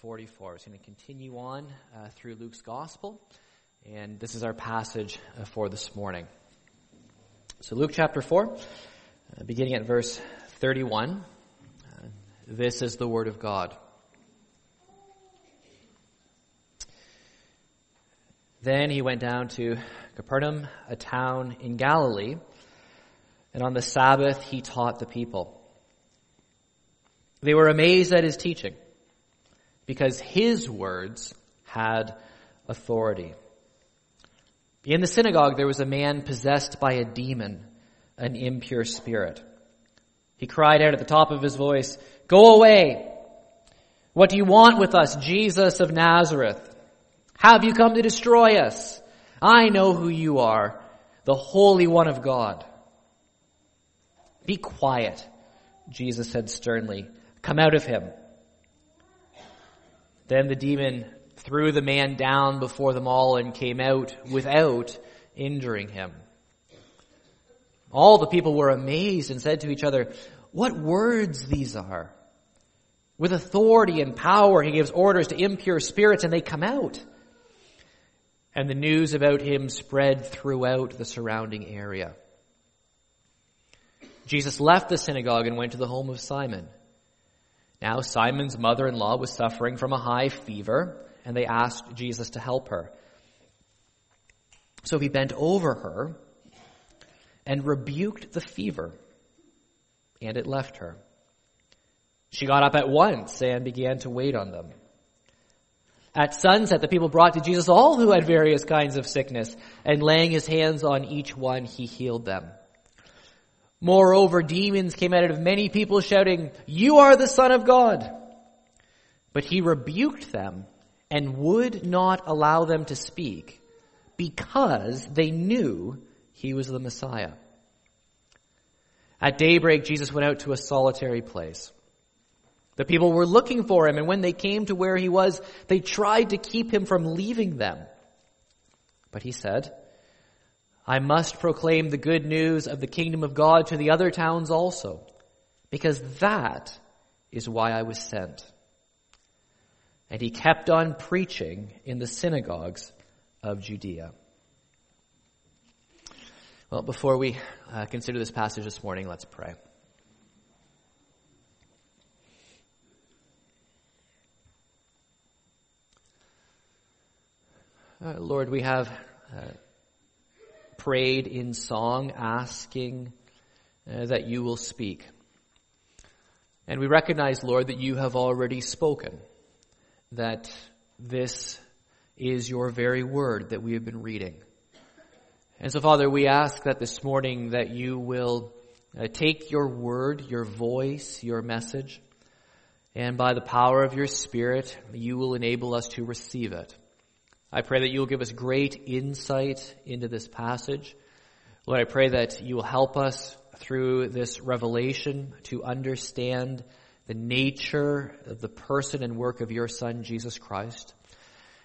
44. It's going to continue on uh, through Luke's Gospel, and this is our passage uh, for this morning. So, Luke chapter 4, uh, beginning at verse 31. Uh, this is the Word of God. Then he went down to Capernaum, a town in Galilee, and on the Sabbath he taught the people. They were amazed at his teaching because his words had authority. In the synagogue, there was a man possessed by a demon, an impure spirit. He cried out at the top of his voice, Go away! What do you want with us, Jesus of Nazareth? Have you come to destroy us? I know who you are, the Holy One of God. Be quiet, Jesus said sternly. Come out of him. Then the demon threw the man down before them all and came out without injuring him. All the people were amazed and said to each other, What words these are! With authority and power, he gives orders to impure spirits and they come out. And the news about him spread throughout the surrounding area. Jesus left the synagogue and went to the home of Simon. Now Simon's mother-in-law was suffering from a high fever, and they asked Jesus to help her. So he bent over her and rebuked the fever, and it left her. She got up at once and began to wait on them. At sunset, the people brought to Jesus all who had various kinds of sickness, and laying his hands on each one, he healed them. Moreover, demons came out of many people shouting, You are the Son of God. But he rebuked them and would not allow them to speak because they knew he was the Messiah. At daybreak, Jesus went out to a solitary place. The people were looking for him, and when they came to where he was, they tried to keep him from leaving them. But he said, I must proclaim the good news of the kingdom of God to the other towns also, because that is why I was sent. And he kept on preaching in the synagogues of Judea. Well, before we uh, consider this passage this morning, let's pray. Uh, Lord, we have uh, prayed in song asking uh, that you will speak. And we recognize, Lord, that you have already spoken, that this is your very word that we have been reading. And so, Father, we ask that this morning that you will uh, take your word, your voice, your message, and by the power of your Spirit, you will enable us to receive it. I pray that you will give us great insight into this passage. Lord, I pray that you will help us through this revelation to understand the nature of the person and work of your Son, Jesus Christ.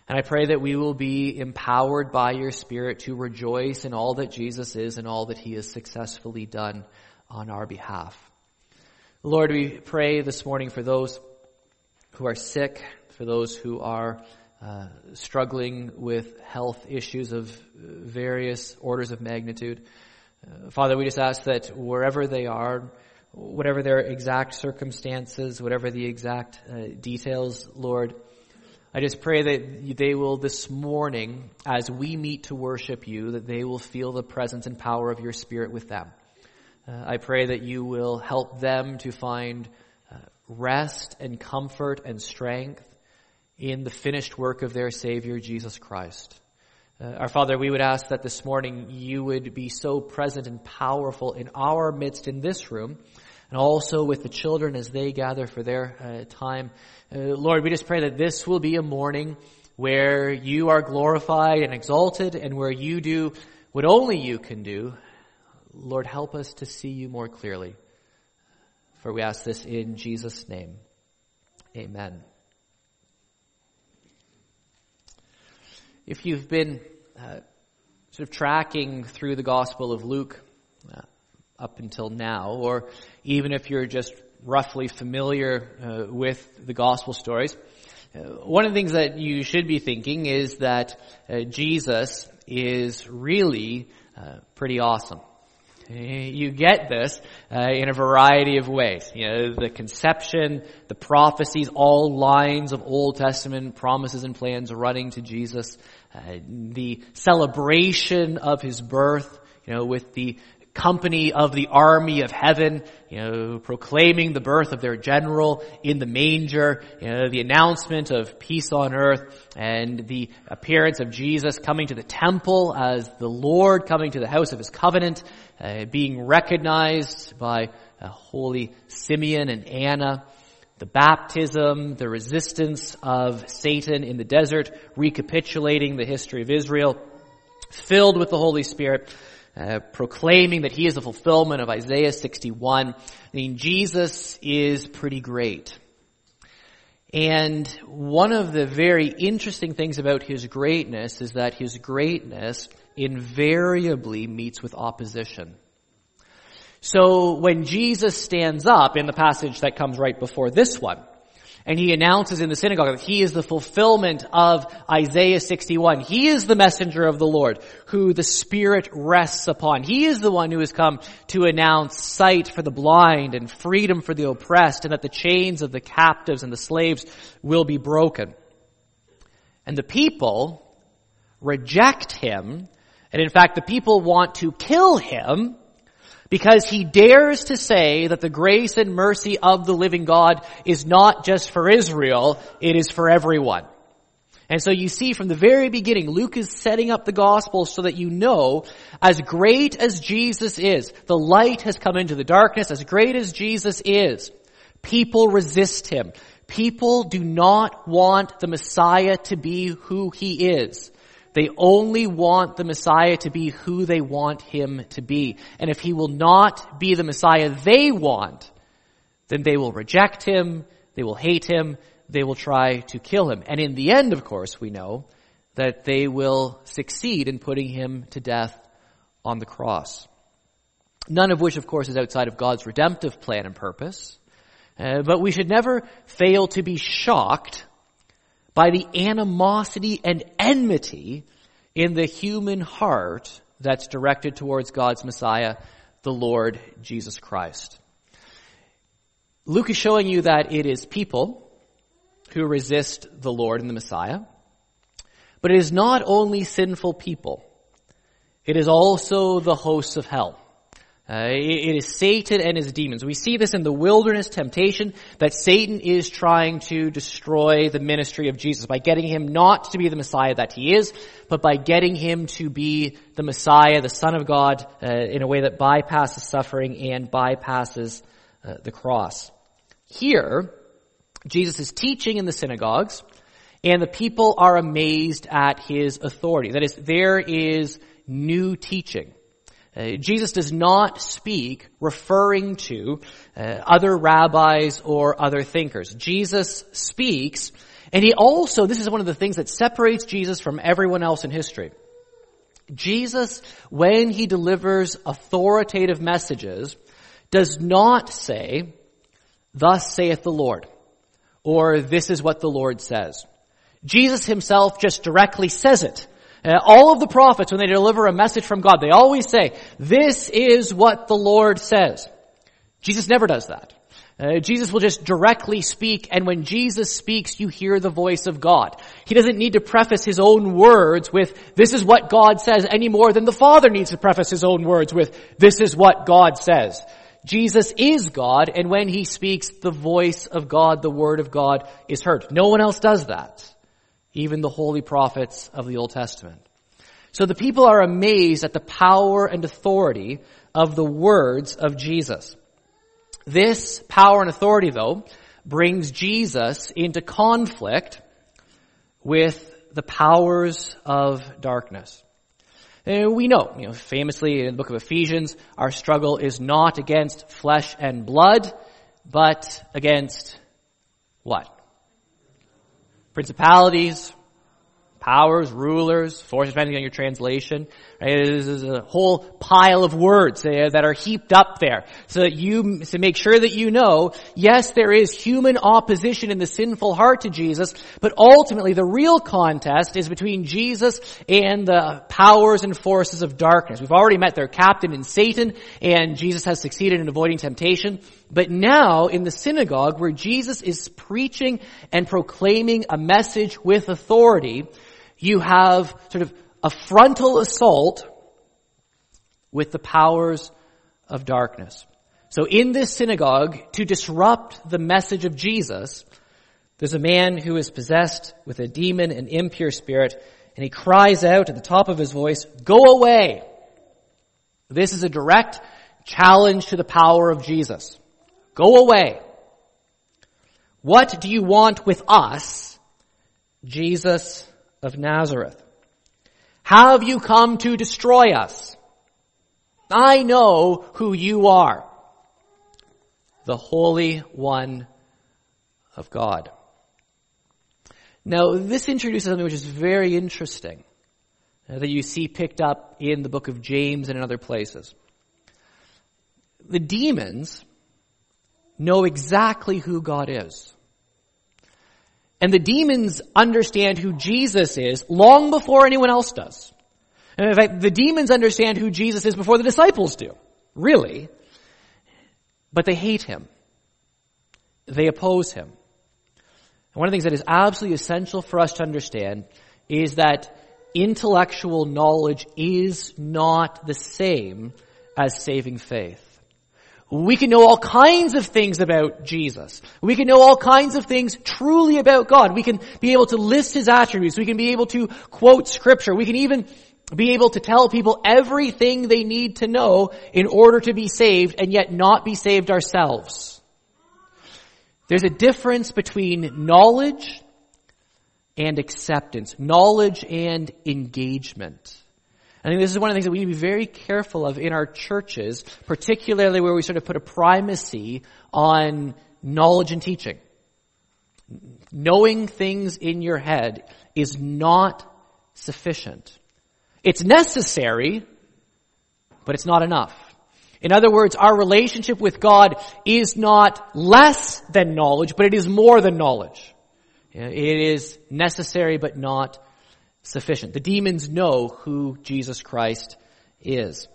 And I pray that we will be empowered by your Spirit to rejoice in all that Jesus is and all that he has successfully done on our behalf. Lord, we pray this morning for those who are sick, for those who are uh, struggling with health issues of various orders of magnitude. Uh, Father, we just ask that wherever they are, whatever their exact circumstances, whatever the exact uh, details, Lord, I just pray that they will this morning, as we meet to worship you, that they will feel the presence and power of your Spirit with them. Uh, I pray that you will help them to find uh, rest and comfort and strength in the finished work of their Savior, Jesus Christ. Uh, our Father, we would ask that this morning you would be so present and powerful in our midst in this room, and also with the children as they gather for their uh, time. Uh, Lord, we just pray that this will be a morning where you are glorified and exalted, and where you do what only you can do. Lord, help us to see you more clearly. For we ask this in Jesus' name. Amen. If you've been uh, sort of tracking through the Gospel of Luke uh, up until now, or even if you're just roughly familiar uh, with the Gospel stories, one of the things that you should be thinking is that uh, Jesus is really uh, pretty awesome. You get this uh, in a variety of ways. You know, the conception, the prophecies, all lines of Old Testament promises and plans running to Jesus. Uh, the celebration of his birth, you know, with the company of the army of heaven, you know, proclaiming the birth of their general in the manger, you know, the announcement of peace on earth, and the appearance of Jesus coming to the temple as the Lord coming to the house of his covenant, uh, being recognized by uh, holy Simeon and Anna, the baptism, the resistance of Satan in the desert, recapitulating the history of Israel, filled with the Holy Spirit, uh, proclaiming that he is the fulfillment of Isaiah 61. I mean, Jesus is pretty great. And one of the very interesting things about his greatness is that his greatness invariably meets with opposition. So when Jesus stands up in the passage that comes right before this one, and he announces in the synagogue that he is the fulfillment of Isaiah 61. He is the messenger of the Lord who the Spirit rests upon. He is the one who has come to announce sight for the blind and freedom for the oppressed and that the chains of the captives and the slaves will be broken. And the people reject him and in fact the people want to kill him because he dares to say that the grace and mercy of the living God is not just for Israel, it is for everyone. And so you see from the very beginning, Luke is setting up the gospel so that you know, as great as Jesus is, the light has come into the darkness, as great as Jesus is, people resist him. People do not want the Messiah to be who he is. They only want the Messiah to be who they want him to be. And if he will not be the Messiah they want, then they will reject him, they will hate him, they will try to kill him. And in the end, of course, we know that they will succeed in putting him to death on the cross. None of which, of course, is outside of God's redemptive plan and purpose. Uh, but we should never fail to be shocked by the animosity and enmity in the human heart that's directed towards God's Messiah, the Lord Jesus Christ. Luke is showing you that it is people who resist the Lord and the Messiah, but it is not only sinful people. It is also the hosts of hell. Uh, it is Satan and his demons. We see this in the wilderness temptation that Satan is trying to destroy the ministry of Jesus by getting him not to be the Messiah that he is, but by getting him to be the Messiah, the Son of God, uh, in a way that bypasses suffering and bypasses uh, the cross. Here, Jesus is teaching in the synagogues, and the people are amazed at his authority. That is, there is new teaching. Uh, Jesus does not speak referring to uh, other rabbis or other thinkers. Jesus speaks, and he also, this is one of the things that separates Jesus from everyone else in history. Jesus, when he delivers authoritative messages, does not say, thus saith the Lord, or this is what the Lord says. Jesus himself just directly says it. Uh, all of the prophets, when they deliver a message from God, they always say, this is what the Lord says. Jesus never does that. Uh, Jesus will just directly speak, and when Jesus speaks, you hear the voice of God. He doesn't need to preface his own words with, this is what God says, any more than the Father needs to preface his own words with, this is what God says. Jesus is God, and when he speaks, the voice of God, the word of God is heard. No one else does that even the holy prophets of the Old Testament. So the people are amazed at the power and authority of the words of Jesus. This power and authority, though, brings Jesus into conflict with the powers of darkness. And we know, you know, famously in the book of Ephesians, our struggle is not against flesh and blood, but against what? Principalities, powers, rulers, forces, depending on your translation. Right? This is a whole pile of words that are heaped up there, so that you to make sure that you know, yes, there is human opposition in the sinful heart to Jesus, but ultimately the real contest is between Jesus and the powers and forces of darkness. We've already met their captain in Satan, and Jesus has succeeded in avoiding temptation. But now, in the synagogue, where Jesus is preaching and proclaiming a message with authority, you have sort of a frontal assault with the powers of darkness. So in this synagogue, to disrupt the message of Jesus, there's a man who is possessed with a demon and impure spirit, and he cries out at the top of his voice, Go away! This is a direct challenge to the power of Jesus. Go away. What do you want with us, Jesus of Nazareth? Have you come to destroy us? I know who you are. The Holy One of God. Now, this introduces something which is very interesting uh, that you see picked up in the book of James and in other places. The demons know exactly who God is. And the demons understand who Jesus is long before anyone else does. And in fact, the demons understand who Jesus is before the disciples do. Really. But they hate him. They oppose him. And one of the things that is absolutely essential for us to understand is that intellectual knowledge is not the same as saving faith. We can know all kinds of things about Jesus. We can know all kinds of things truly about God. We can be able to list His attributes. We can be able to quote scripture. We can even be able to tell people everything they need to know in order to be saved and yet not be saved ourselves. There's a difference between knowledge and acceptance, knowledge and engagement. I think this is one of the things that we need to be very careful of in our churches, particularly where we sort of put a primacy on knowledge and teaching. Knowing things in your head is not sufficient. It's necessary, but it's not enough. In other words, our relationship with God is not less than knowledge, but it is more than knowledge. It is necessary, but not sufficient. The demons know who Jesus Christ is.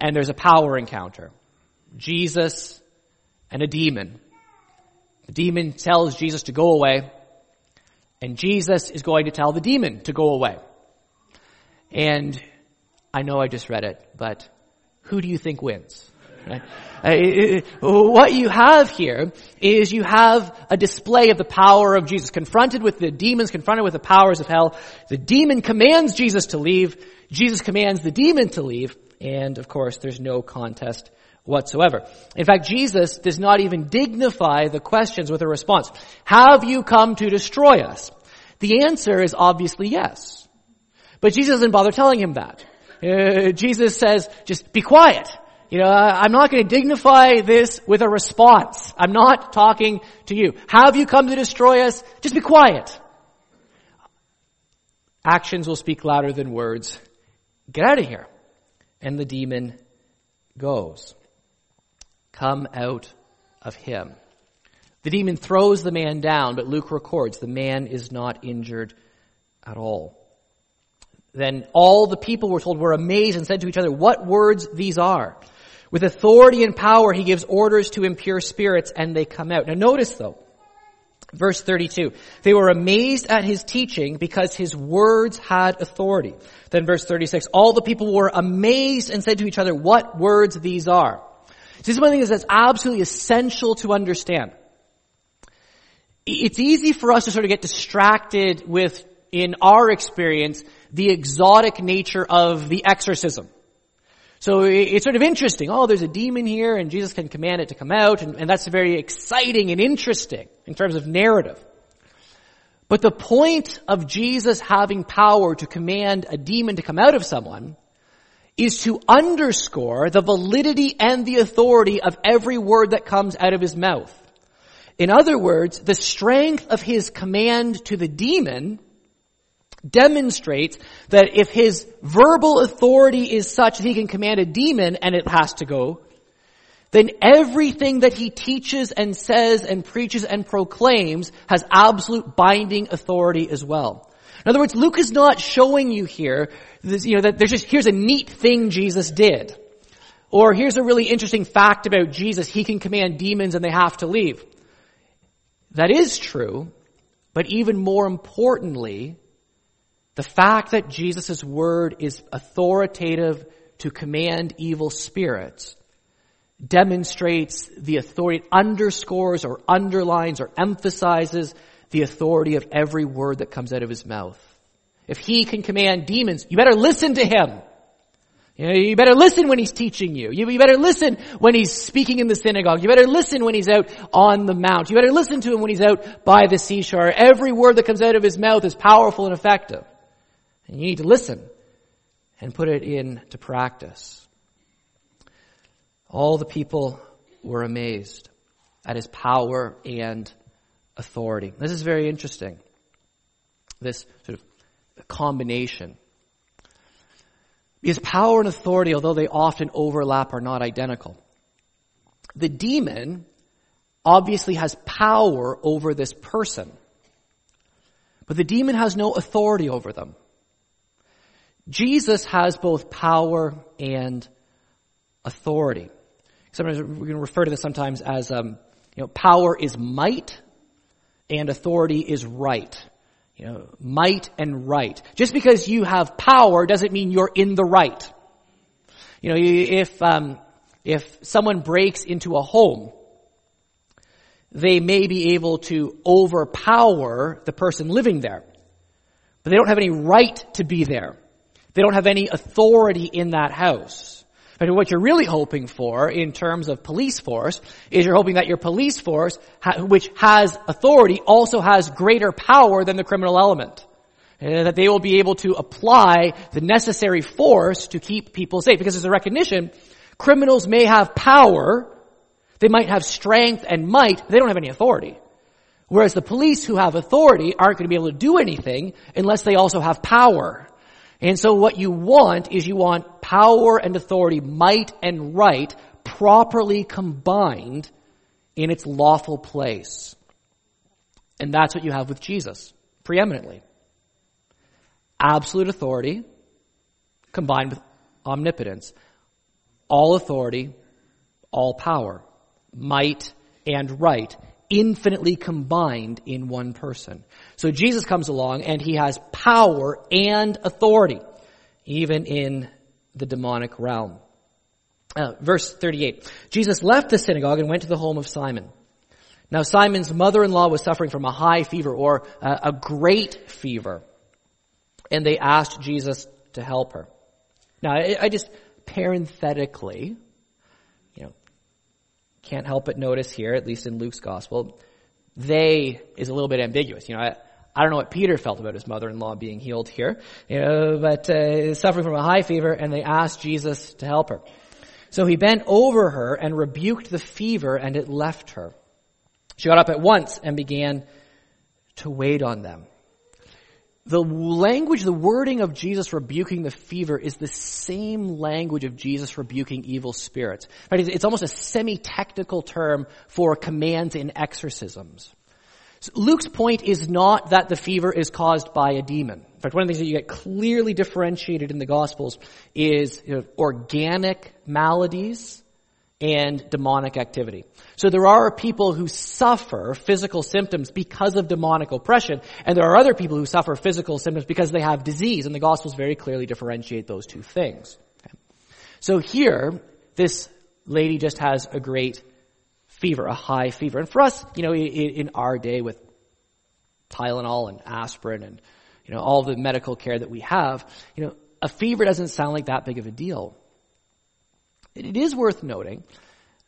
And there's a power encounter. Jesus and a demon. The demon tells Jesus to go away, and Jesus is going to tell the demon to go away. And I know I just read it, but who do you think wins? Right? Uh, what you have here is you have a display of the power of Jesus. Confronted with the demons, confronted with the powers of hell, the demon commands Jesus to leave, Jesus commands the demon to leave, and of course there's no contest whatsoever. In fact, Jesus does not even dignify the questions with a response. Have you come to destroy us? The answer is obviously yes. But Jesus doesn't bother telling him that. Uh, Jesus says, just be quiet. You know, I'm not going to dignify this with a response. I'm not talking to you. Have you come to destroy us? Just be quiet. Actions will speak louder than words. Get out of here. And the demon goes. Come out of him. The demon throws the man down, but Luke records the man is not injured at all. Then all the people were told were amazed and said to each other, what words these are. With authority and power, he gives orders to impure spirits and they come out. Now notice though, verse 32, they were amazed at his teaching because his words had authority. Then verse 36, all the people were amazed and said to each other, what words these are. This is one of the things that's absolutely essential to understand. It's easy for us to sort of get distracted with, in our experience, the exotic nature of the exorcism. So it's sort of interesting. Oh, there's a demon here and Jesus can command it to come out and, and that's very exciting and interesting in terms of narrative. But the point of Jesus having power to command a demon to come out of someone is to underscore the validity and the authority of every word that comes out of his mouth. In other words, the strength of his command to the demon demonstrates that if his verbal authority is such that he can command a demon and it has to go, then everything that he teaches and says and preaches and proclaims has absolute binding authority as well. In other words, Luke is not showing you here, this, you know, that there's just, here's a neat thing Jesus did. Or here's a really interesting fact about Jesus. He can command demons and they have to leave. That is true, but even more importantly, the fact that Jesus' word is authoritative to command evil spirits demonstrates the authority, underscores or underlines or emphasizes the authority of every word that comes out of his mouth. If he can command demons, you better listen to him. You, know, you better listen when he's teaching you. you. You better listen when he's speaking in the synagogue. You better listen when he's out on the mount. You better listen to him when he's out by the seashore. Every word that comes out of his mouth is powerful and effective. And you need to listen and put it into practice. All the people were amazed at his power and authority. This is very interesting. This sort of combination. Because power and authority, although they often overlap, are not identical. The demon obviously has power over this person. But the demon has no authority over them. Jesus has both power and authority. Sometimes going to refer to this sometimes as, um, you know, power is might and authority is right. You know, might and right. Just because you have power doesn't mean you're in the right. You know, if, um, if someone breaks into a home, they may be able to overpower the person living there. But they don't have any right to be there. They don't have any authority in that house. But what you're really hoping for in terms of police force is you're hoping that your police force, which has authority, also has greater power than the criminal element. And that they will be able to apply the necessary force to keep people safe. Because there's a recognition, criminals may have power, they might have strength and might, they don't have any authority. Whereas the police who have authority aren't going to be able to do anything unless they also have power. And so what you want is you want power and authority, might and right, properly combined in its lawful place. And that's what you have with Jesus, preeminently. Absolute authority combined with omnipotence. All authority, all power, might and right infinitely combined in one person. So Jesus comes along and he has power and authority, even in the demonic realm. Uh, verse 38. Jesus left the synagogue and went to the home of Simon. Now Simon's mother-in-law was suffering from a high fever or uh, a great fever. And they asked Jesus to help her. Now I, I just parenthetically, can't help but notice here, at least in Luke's gospel, they is a little bit ambiguous. You know, I, I don't know what Peter felt about his mother-in-law being healed here, you know, but uh, suffering from a high fever, and they asked Jesus to help her. So he bent over her and rebuked the fever, and it left her. She got up at once and began to wait on them the language, the wording of Jesus rebuking the fever is the same language of Jesus rebuking evil spirits. It's almost a semi-technical term for commands in exorcisms. Luke's point is not that the fever is caused by a demon. In fact, one of the things that you get clearly differentiated in the Gospels is you know, organic maladies and demonic activity. So there are people who suffer physical symptoms because of demonic oppression, and there are other people who suffer physical symptoms because they have disease, and the Gospels very clearly differentiate those two things. Okay. So here, this lady just has a great fever, a high fever. And for us, you know, in, in our day with Tylenol and aspirin and, you know, all the medical care that we have, you know, a fever doesn't sound like that big of a deal. It is worth noting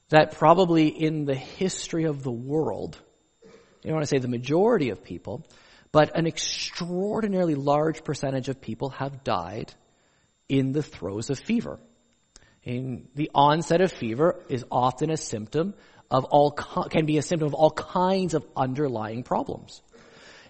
that probably in the history of the world, you don't want to say the majority of people, but an extraordinarily large percentage of people have died in the throes of fever. And the onset of fever is often a symptom of all, can be a symptom of all kinds of underlying problems.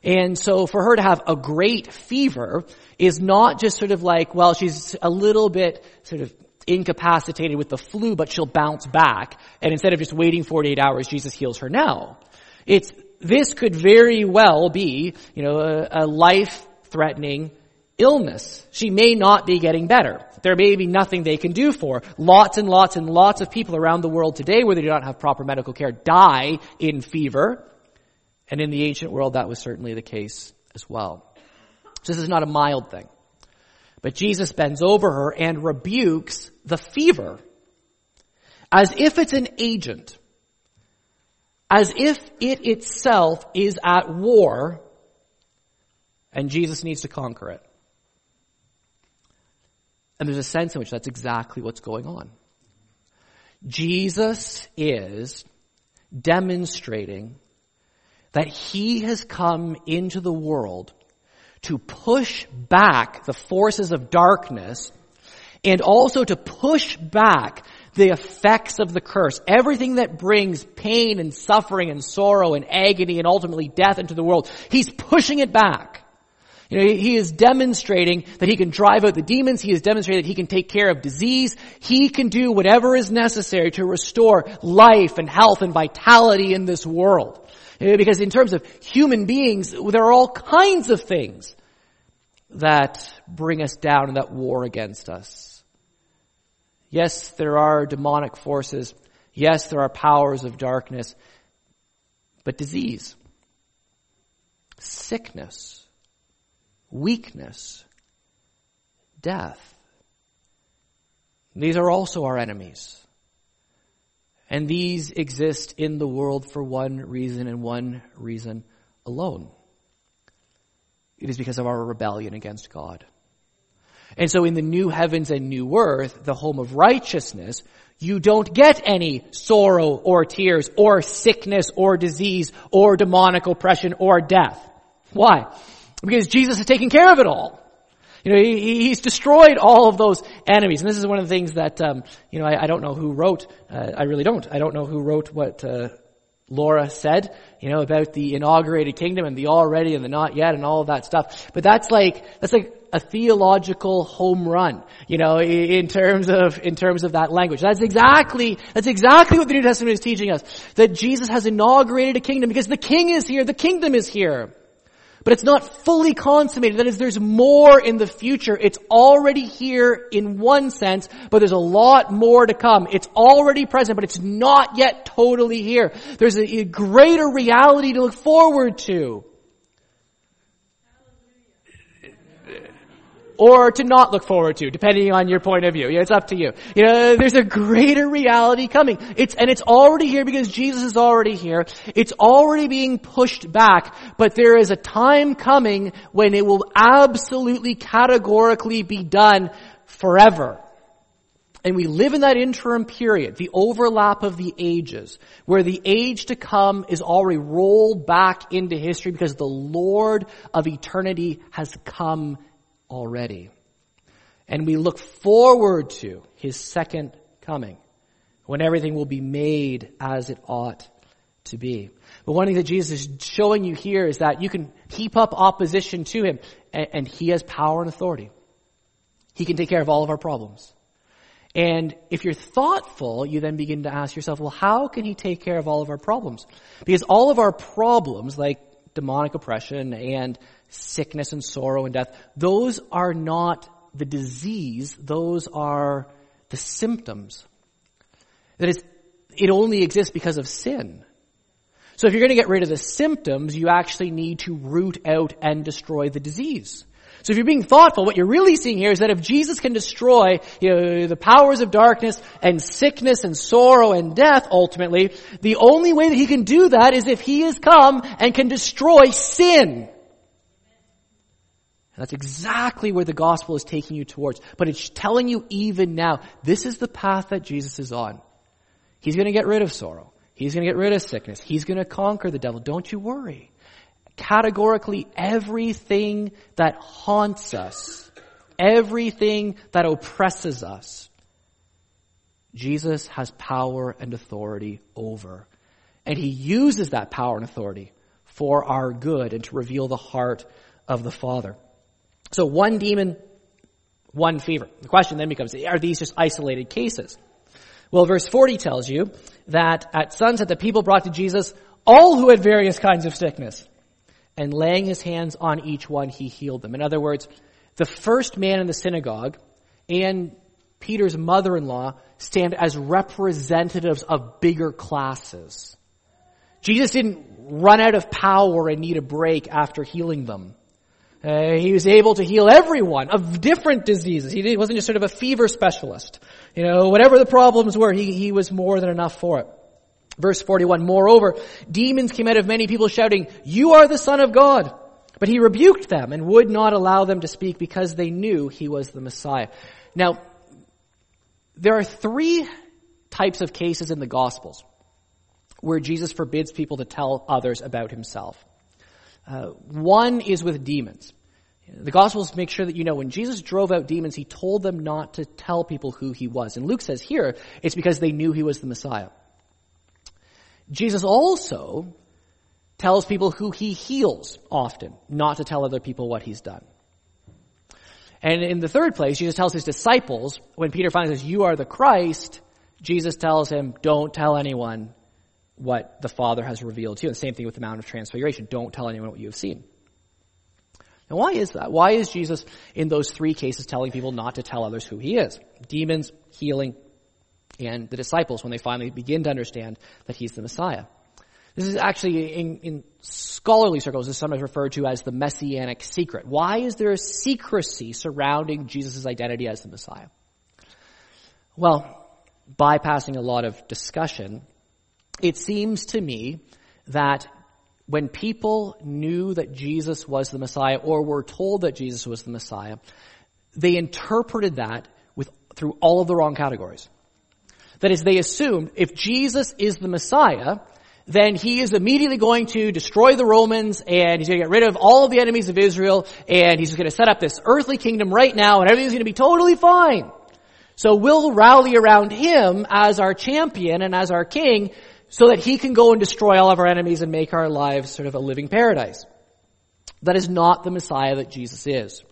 And so for her to have a great fever is not just sort of like, well, she's a little bit sort of incapacitated with the flu, but she'll bounce back. And instead of just waiting 48 hours, Jesus heals her now. It's, this could very well be, you know, a, a life-threatening illness. She may not be getting better. There may be nothing they can do for. Lots and lots and lots of people around the world today where they do not have proper medical care die in fever. And in the ancient world, that was certainly the case as well. So this is not a mild thing. But Jesus bends over her and rebukes the fever as if it's an agent, as if it itself is at war and Jesus needs to conquer it. And there's a sense in which that's exactly what's going on. Jesus is demonstrating that he has come into the world to push back the forces of darkness and also to push back the effects of the curse. Everything that brings pain and suffering and sorrow and agony and ultimately death into the world. He's pushing it back. You know, he is demonstrating that he can drive out the demons. He is demonstrating that he can take care of disease. He can do whatever is necessary to restore life and health and vitality in this world. Eh, because in terms of human beings, there are all kinds of things that bring us down and that war against us. Yes, there are demonic forces. Yes, there are powers of darkness. But disease, sickness, weakness, death, these are also our enemies. And these exist in the world for one reason and one reason alone. It is because of our rebellion against God. And so in the new heavens and new earth, the home of righteousness, you don't get any sorrow or tears or sickness or disease or demonic oppression or death. Why? Because Jesus has taken care of it all. You know, he, he's destroyed all of those enemies. And this is one of the things that, um, you know, I, I, don't know who wrote, uh, I really don't. I don't know who wrote what, uh, Laura said, you know, about the inaugurated kingdom and the already and the not yet and all of that stuff. But that's like, that's like a theological home run, you know, in terms of, in terms of that language. That's exactly, that's exactly what the New Testament is teaching us. That Jesus has inaugurated a kingdom because the king is here, the kingdom is here. But it's not fully consummated. That is, there's more in the future. It's already here in one sense, but there's a lot more to come. It's already present, but it's not yet totally here. There's a, a greater reality to look forward to. Or to not look forward to, depending on your point of view. Yeah, it's up to you. You know, there's a greater reality coming. It's, and it's already here because Jesus is already here. It's already being pushed back, but there is a time coming when it will absolutely categorically be done forever. And we live in that interim period, the overlap of the ages, where the age to come is already rolled back into history because the Lord of eternity has come already. And we look forward to his second coming when everything will be made as it ought to be. But one thing that Jesus is showing you here is that you can heap up opposition to him and, and he has power and authority. He can take care of all of our problems. And if you're thoughtful, you then begin to ask yourself, well, how can he take care of all of our problems? Because all of our problems, like demonic oppression and sickness and sorrow and death, those are not the disease, those are the symptoms. That is, it only exists because of sin. So if you're going to get rid of the symptoms, you actually need to root out and destroy the disease. So if you're being thoughtful, what you're really seeing here is that if Jesus can destroy you know, the powers of darkness and sickness and sorrow and death ultimately, the only way that he can do that is if he has come and can destroy sin. And that's exactly where the gospel is taking you towards. But it's telling you even now, this is the path that Jesus is on. He's going to get rid of sorrow. He's going to get rid of sickness. He's going to conquer the devil. Don't you worry categorically everything that haunts us, everything that oppresses us, Jesus has power and authority over. And he uses that power and authority for our good and to reveal the heart of the Father. So one demon, one fever. The question then becomes, are these just isolated cases? Well, verse 40 tells you that at sunset the people brought to Jesus all who had various kinds of sickness. And laying his hands on each one, he healed them. In other words, the first man in the synagogue and Peter's mother-in-law stand as representatives of bigger classes. Jesus didn't run out of power and need a break after healing them. Uh, he was able to heal everyone of different diseases. He wasn't just sort of a fever specialist. You know, whatever the problems were, he, he was more than enough for it. Verse 41, moreover, demons came out of many people shouting, you are the son of God. But he rebuked them and would not allow them to speak because they knew he was the Messiah. Now, there are three types of cases in the Gospels where Jesus forbids people to tell others about himself. Uh, one is with demons. The Gospels make sure that you know when Jesus drove out demons, he told them not to tell people who he was. And Luke says here, it's because they knew he was the Messiah. Jesus also tells people who he heals often, not to tell other people what he's done. And in the third place, Jesus tells his disciples, when Peter finally says, you are the Christ, Jesus tells him, don't tell anyone what the Father has revealed to you. And the same thing with the Mount of Transfiguration. Don't tell anyone what you have seen. Now why is that? Why is Jesus in those three cases telling people not to tell others who he is? Demons, healing, and the disciples when they finally begin to understand that he's the Messiah. This is actually in, in scholarly circles is sometimes referred to as the messianic secret. Why is there a secrecy surrounding Jesus' identity as the Messiah? Well, bypassing a lot of discussion, it seems to me that when people knew that Jesus was the Messiah or were told that Jesus was the Messiah, they interpreted that with, through all of the wrong categories. That is, they assumed if Jesus is the Messiah, then he is immediately going to destroy the Romans and he's going to get rid of all of the enemies of Israel and he's going to set up this earthly kingdom right now and everything's going to be totally fine. So we'll rally around him as our champion and as our king so that he can go and destroy all of our enemies and make our lives sort of a living paradise. That is not the Messiah that Jesus is.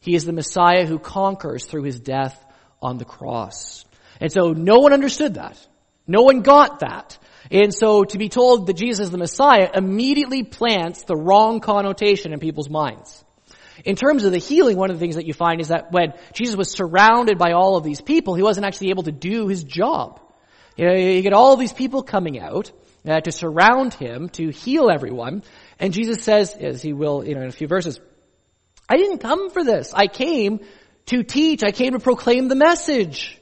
He is the Messiah who conquers through his death on the cross. And so no one understood that. No one got that. And so to be told that Jesus is the Messiah immediately plants the wrong connotation in people's minds. In terms of the healing, one of the things that you find is that when Jesus was surrounded by all of these people, he wasn't actually able to do his job. You know, you get all these people coming out uh, to surround him, to heal everyone. And Jesus says, as he will, you know, in a few verses, I didn't come for this. I came to teach. I came to proclaim the message.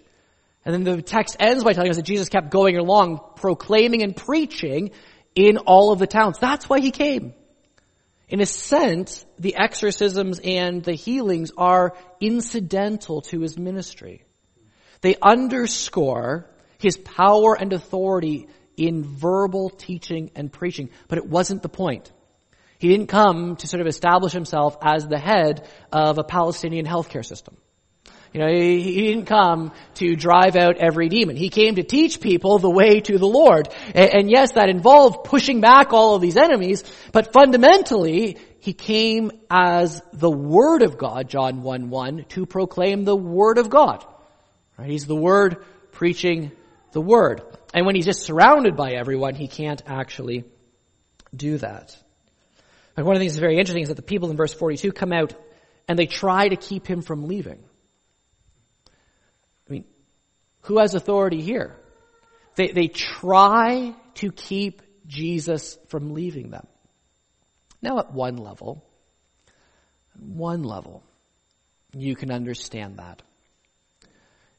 And then the text ends by telling us that Jesus kept going along proclaiming and preaching in all of the towns. That's why he came. In a sense, the exorcisms and the healings are incidental to his ministry. They underscore his power and authority in verbal teaching and preaching. But it wasn't the point. He didn't come to sort of establish himself as the head of a Palestinian healthcare system. You know, he, he, didn't come to drive out every demon. He came to teach people the way to the Lord. And, and yes, that involved pushing back all of these enemies, but fundamentally, he came as the Word of God, John 1 1, to proclaim the Word of God. Right? He's the Word preaching the word. And when he's just surrounded by everyone, he can't actually do that. And one of the things that's very interesting is that the people in verse 42 come out and they try to keep him from leaving. I mean, who has authority here? They, they try to keep Jesus from leaving them. Now at one level, one level, you can understand that.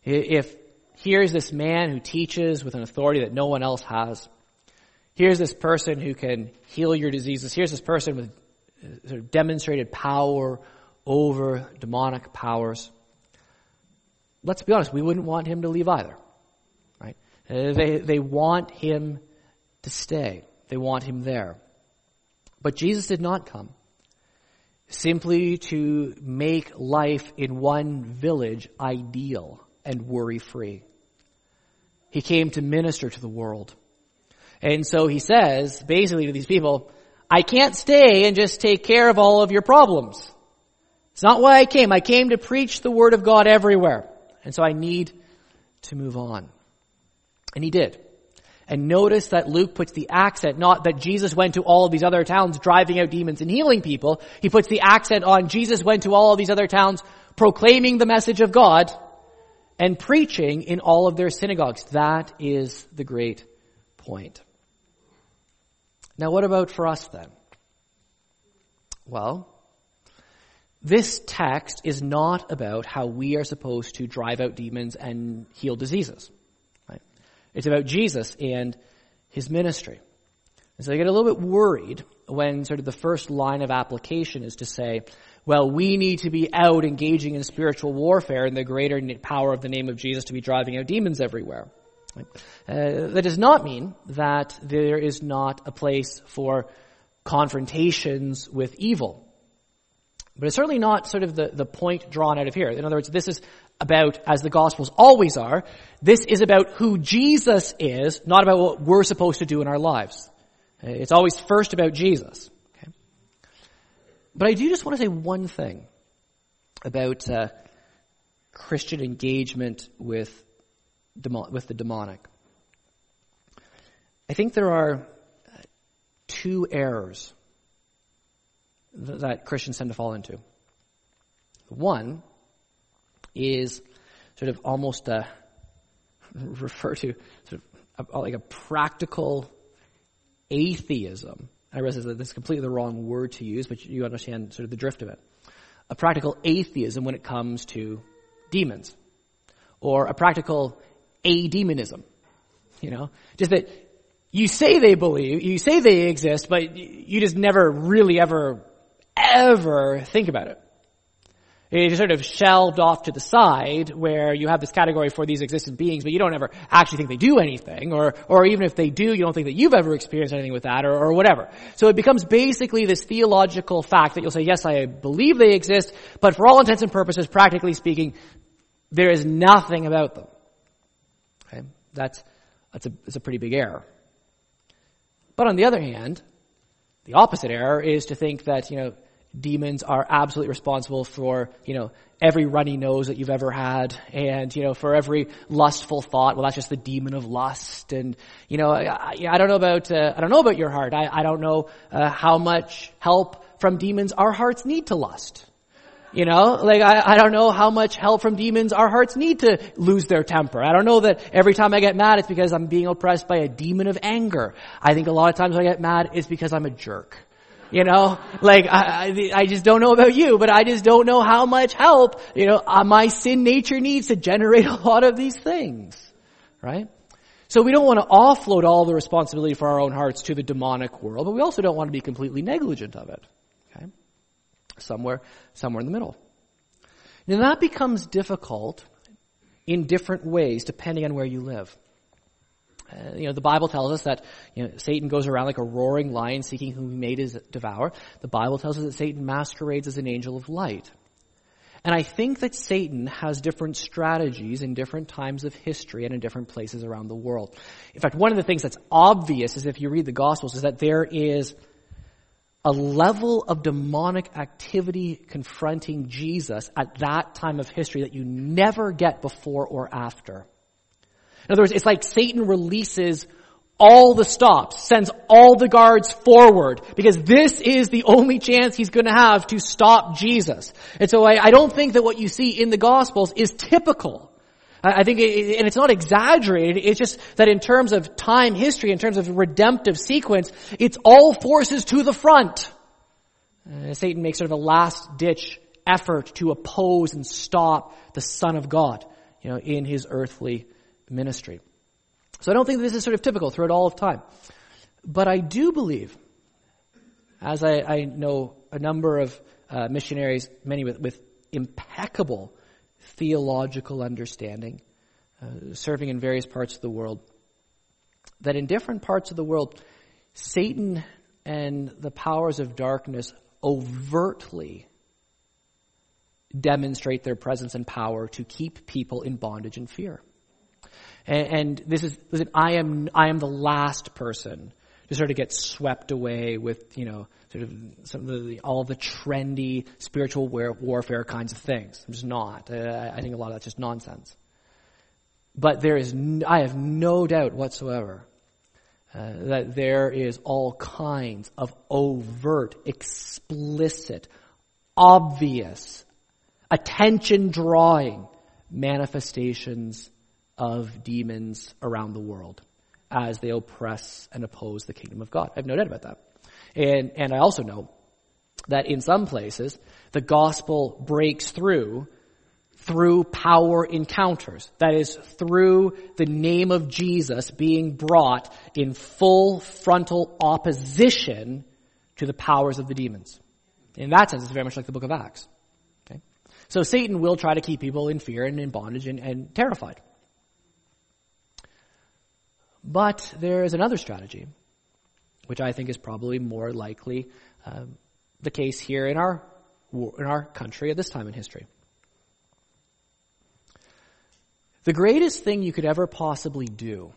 If Here's this man who teaches with an authority that no one else has. Here's this person who can heal your diseases. Here's this person with uh, sort of demonstrated power over demonic powers. Let's be honest, we wouldn't want him to leave either. Right? Uh, they, they want him to stay. They want him there. But Jesus did not come simply to make life in one village ideal and worry free. He came to minister to the world. And so he says, basically to these people, I can't stay and just take care of all of your problems. It's not why I came. I came to preach the word of God everywhere. And so I need to move on. And he did. And notice that Luke puts the accent, not that Jesus went to all of these other towns driving out demons and healing people. He puts the accent on Jesus went to all of these other towns proclaiming the message of God and preaching in all of their synagogues. That is the great point. Now what about for us then? Well, this text is not about how we are supposed to drive out demons and heal diseases. Right? It's about Jesus and his ministry. And so I get a little bit worried when sort of the first line of application is to say, well, we need to be out engaging in spiritual warfare in the greater power of the name of Jesus to be driving out demons everywhere. Uh, that does not mean that there is not a place for confrontations with evil. But it's certainly not sort of the, the point drawn out of here. In other words, this is about, as the Gospels always are, this is about who Jesus is, not about what we're supposed to do in our lives. Uh, it's always first about Jesus. But I do just want to say one thing about uh, Christian engagement with with the demonic. I think there are two errors that Christians tend to fall into. One is sort of almost a refer to sort of a, like a practical atheism. I realize that this is completely the wrong word to use, but you understand sort of the drift of it. A practical atheism when it comes to demons. Or a practical a-demonism. You know, just that you say they believe, you say they exist, but you just never really ever, ever think about it. It's sort of shelved off to the side where you have this category for these existent beings, but you don't ever actually think they do anything, or, or even if they do, you don't think that you've ever experienced anything with that, or, or whatever. So it becomes basically this theological fact that you'll say, yes, I believe they exist, but for all intents and purposes, practically speaking, there is nothing about them. Okay? That's, that's a, that's a pretty big error. But on the other hand, the opposite error is to think that, you know, demons are absolutely responsible for, you know, every runny nose that you've ever had and, you know, for every lustful thought. Well, that's just the demon of lust. And, you know, I, I don't know about, uh, I don't know about your heart. I, I don't know, uh, how much help from demons our hearts need to lust. You know, like I, I don't know how much help from demons our hearts need to lose their temper. I don't know that every time I get mad it's because I'm being oppressed by a demon of anger. I think a lot of times when I get mad it's because I'm a jerk. You know, like I, I, just don't know about you, but I just don't know how much help, you know, uh, my sin nature needs to generate a lot of these things. Right? So we don't want to offload all the responsibility for our own hearts to the demonic world, but we also don't want to be completely negligent of it Okay? somewhere, somewhere in the middle. Now that becomes difficult in different ways depending on where you live. Uh, you know, the Bible tells us that you know, Satan goes around like a roaring lion seeking whom he may devour. The Bible tells us that Satan masquerades as an angel of light. And I think that Satan has different strategies in different times of history and in different places around the world. In fact, one of the things that's obvious is if you read the Gospels is that there is a level of demonic activity confronting Jesus at that time of history that you never get before or after. In other words, it's like Satan releases all the stops, sends all the guards forward, because this is the only chance he's going to have to stop Jesus. And so I, I don't think that what you see in the Gospels is typical I think, it, and it's not exaggerated, it's just that in terms of time history, in terms of redemptive sequence, it's all forces to the front. Uh, Satan makes sort of a last ditch effort to oppose and stop the Son of God, you know, in his earthly ministry. So I don't think this is sort of typical throughout all of time. But I do believe, as I, I know a number of uh, missionaries, many with, with impeccable theological understanding, uh, serving in various parts of the world, that in different parts of the world, Satan and the powers of darkness overtly demonstrate their presence and power to keep people in bondage and fear. And, and this is, listen, I am, I am the last person to sort of get swept away with, you know, sort of some of the, all the trendy spiritual warfare kinds of things. I'm just not. Uh, I think a lot of that's just nonsense. But there is, I have no doubt whatsoever uh, that there is all kinds of overt, explicit, obvious, attention drawing manifestations of demons around the world as they oppress and oppose the kingdom of God. I have no doubt about that. And, and I also know that in some places, the gospel breaks through through power encounters. That is, through the name of Jesus being brought in full frontal opposition to the powers of the demons. In that sense, it's very much like the book of Acts. Okay? So Satan will try to keep people in fear and in bondage and, and terrified. But there is another strategy, which I think is probably more likely um, the case here in our in our country at this time in history. The greatest thing you could ever possibly do,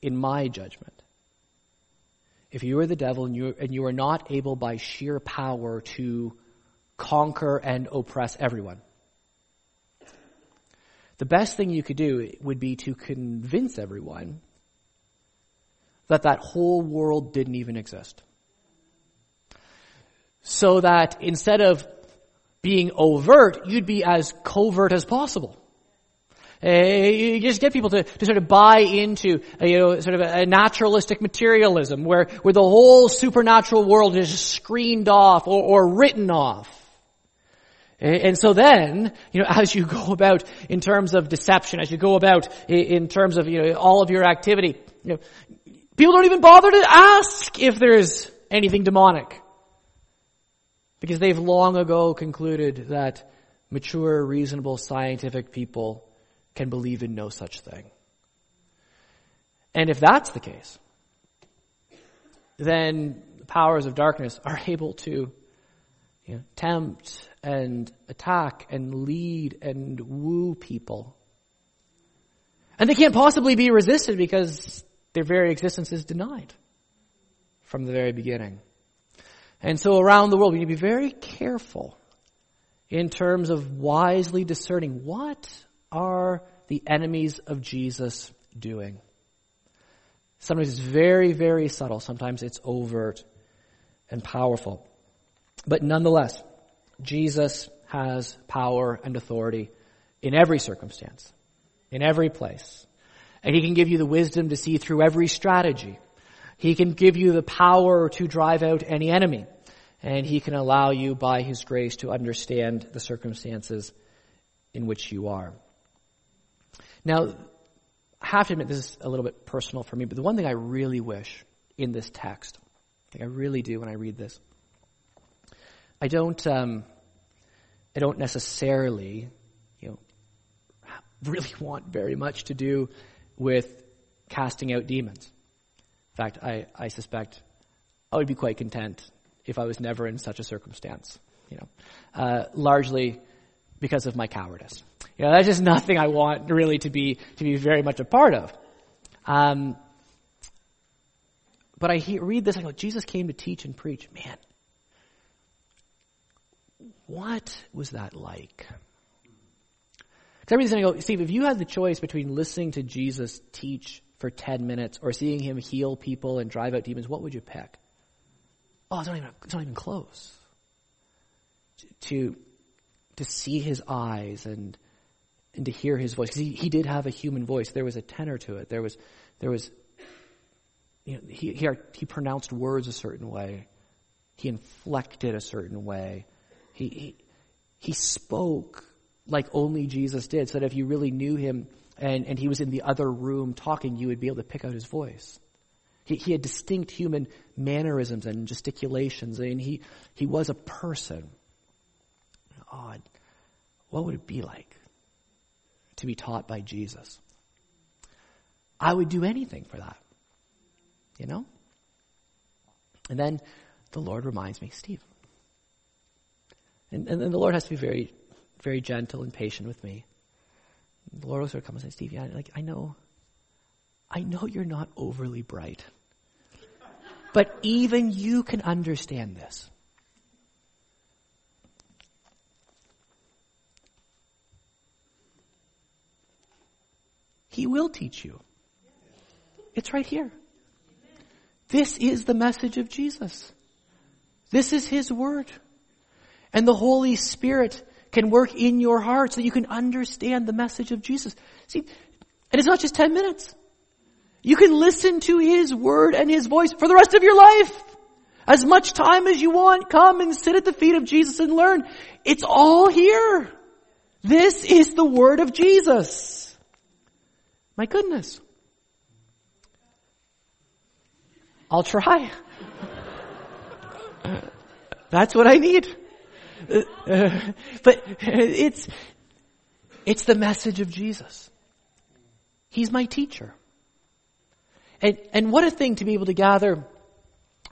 in my judgment, if you were the devil and you, and you are not able by sheer power to conquer and oppress everyone, the best thing you could do would be to convince everyone that that whole world didn't even exist. So that instead of being overt, you'd be as covert as possible. Uh, you just get people to, to sort of buy into, uh, you know, sort of a, naturalistic materialism where, where the whole supernatural world is screened off or, or written off. And so then, you know, as you go about in terms of deception, as you go about in terms of, you know, all of your activity, you know, people don't even bother to ask if there's anything demonic. Because they've long ago concluded that mature, reasonable, scientific people can believe in no such thing. And if that's the case, then the powers of darkness are able to you know, tempt and attack and lead and woo people. And they can't possibly be resisted because their very existence is denied from the very beginning. And so around the world, we need to be very careful in terms of wisely discerning what are the enemies of Jesus doing? Sometimes it's very, very subtle. Sometimes it's overt and powerful. But nonetheless, Jesus has power and authority in every circumstance, in every place. And he can give you the wisdom to see through every strategy. He can give you the power to drive out any enemy. And he can allow you by his grace to understand the circumstances in which you are. Now, I have to admit this is a little bit personal for me, but the one thing I really wish in this text, I, I really do when I read this, I don't, um, I don't necessarily, you know, really want very much to do with casting out demons. In fact, I, I suspect I would be quite content if I was never in such a circumstance, you know, uh, largely because of my cowardice. You know, that's just nothing I want really to be to be very much a part of. Um, but I hear, read this, I go, Jesus came to teach and preach. Man, what was that like? Everything's going to go, Steve, if you had the choice between listening to Jesus teach for 10 minutes or seeing him heal people and drive out demons, what would you pick? Oh, it's not even, it's not even close. To, to see his eyes and and to hear his voice. Because he, he did have a human voice. There was a tenor to it. There was, there was, you know, he, he, he pronounced words a certain way. He inflected a certain way. He, he, he spoke like only Jesus did, so that if you really knew him and, and he was in the other room talking, you would be able to pick out his voice. He, he had distinct human mannerisms and gesticulations. I mean, he, he was a person. Odd. What would it be like? to be taught by Jesus. I would do anything for that. You know? And then the Lord reminds me, Steve. And, and then the Lord has to be very, very gentle and patient with me. The Lord sort of come and say, Steve, yeah, like I know, I know you're not overly bright, but even you can understand this. He will teach you. It's right here. This is the message of Jesus. This is His Word. And the Holy Spirit can work in your heart so that you can understand the message of Jesus. See, and it's not just 10 minutes. You can listen to His Word and His voice for the rest of your life. As much time as you want, come and sit at the feet of Jesus and learn. It's all here. This is the Word of Jesus. My goodness. I'll try. That's what I need. Uh, but it's, it's the message of Jesus. He's my teacher. And, and what a thing to be able to gather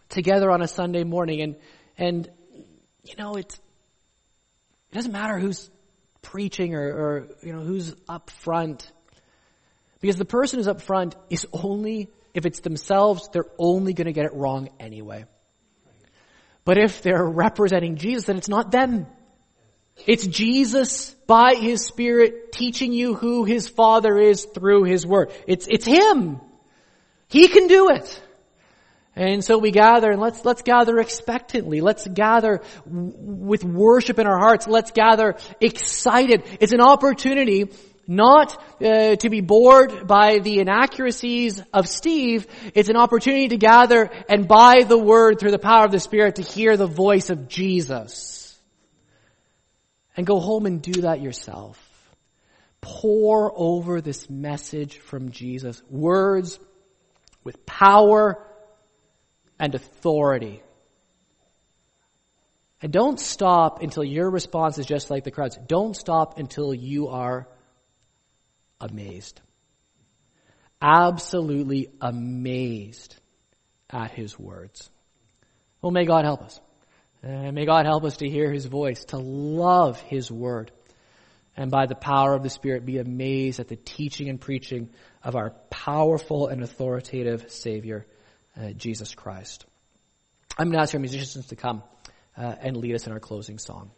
together on a Sunday morning and, and, you know, it's, it doesn't matter who's preaching or, or, you know, who's up front. Because the person who's up front is only, if it's themselves, they're only going to get it wrong anyway. But if they're representing Jesus, then it's not them. It's Jesus by His Spirit teaching you who His Father is through His Word. It's, it's Him. He can do it. And so we gather and let's, let's gather expectantly. Let's gather with worship in our hearts. Let's gather excited. It's an opportunity not uh, to be bored by the inaccuracies of Steve. It's an opportunity to gather and by the word through the power of the Spirit to hear the voice of Jesus. And go home and do that yourself. Pore over this message from Jesus. Words with power and authority. And don't stop until your response is just like the crowds. Don't stop until you are amazed. Absolutely amazed at his words. Well, may God help us. And may God help us to hear his voice, to love his word, and by the power of the Spirit be amazed at the teaching and preaching of our powerful and authoritative Savior, uh, Jesus Christ. I'm going to ask our musicians to come uh, and lead us in our closing song.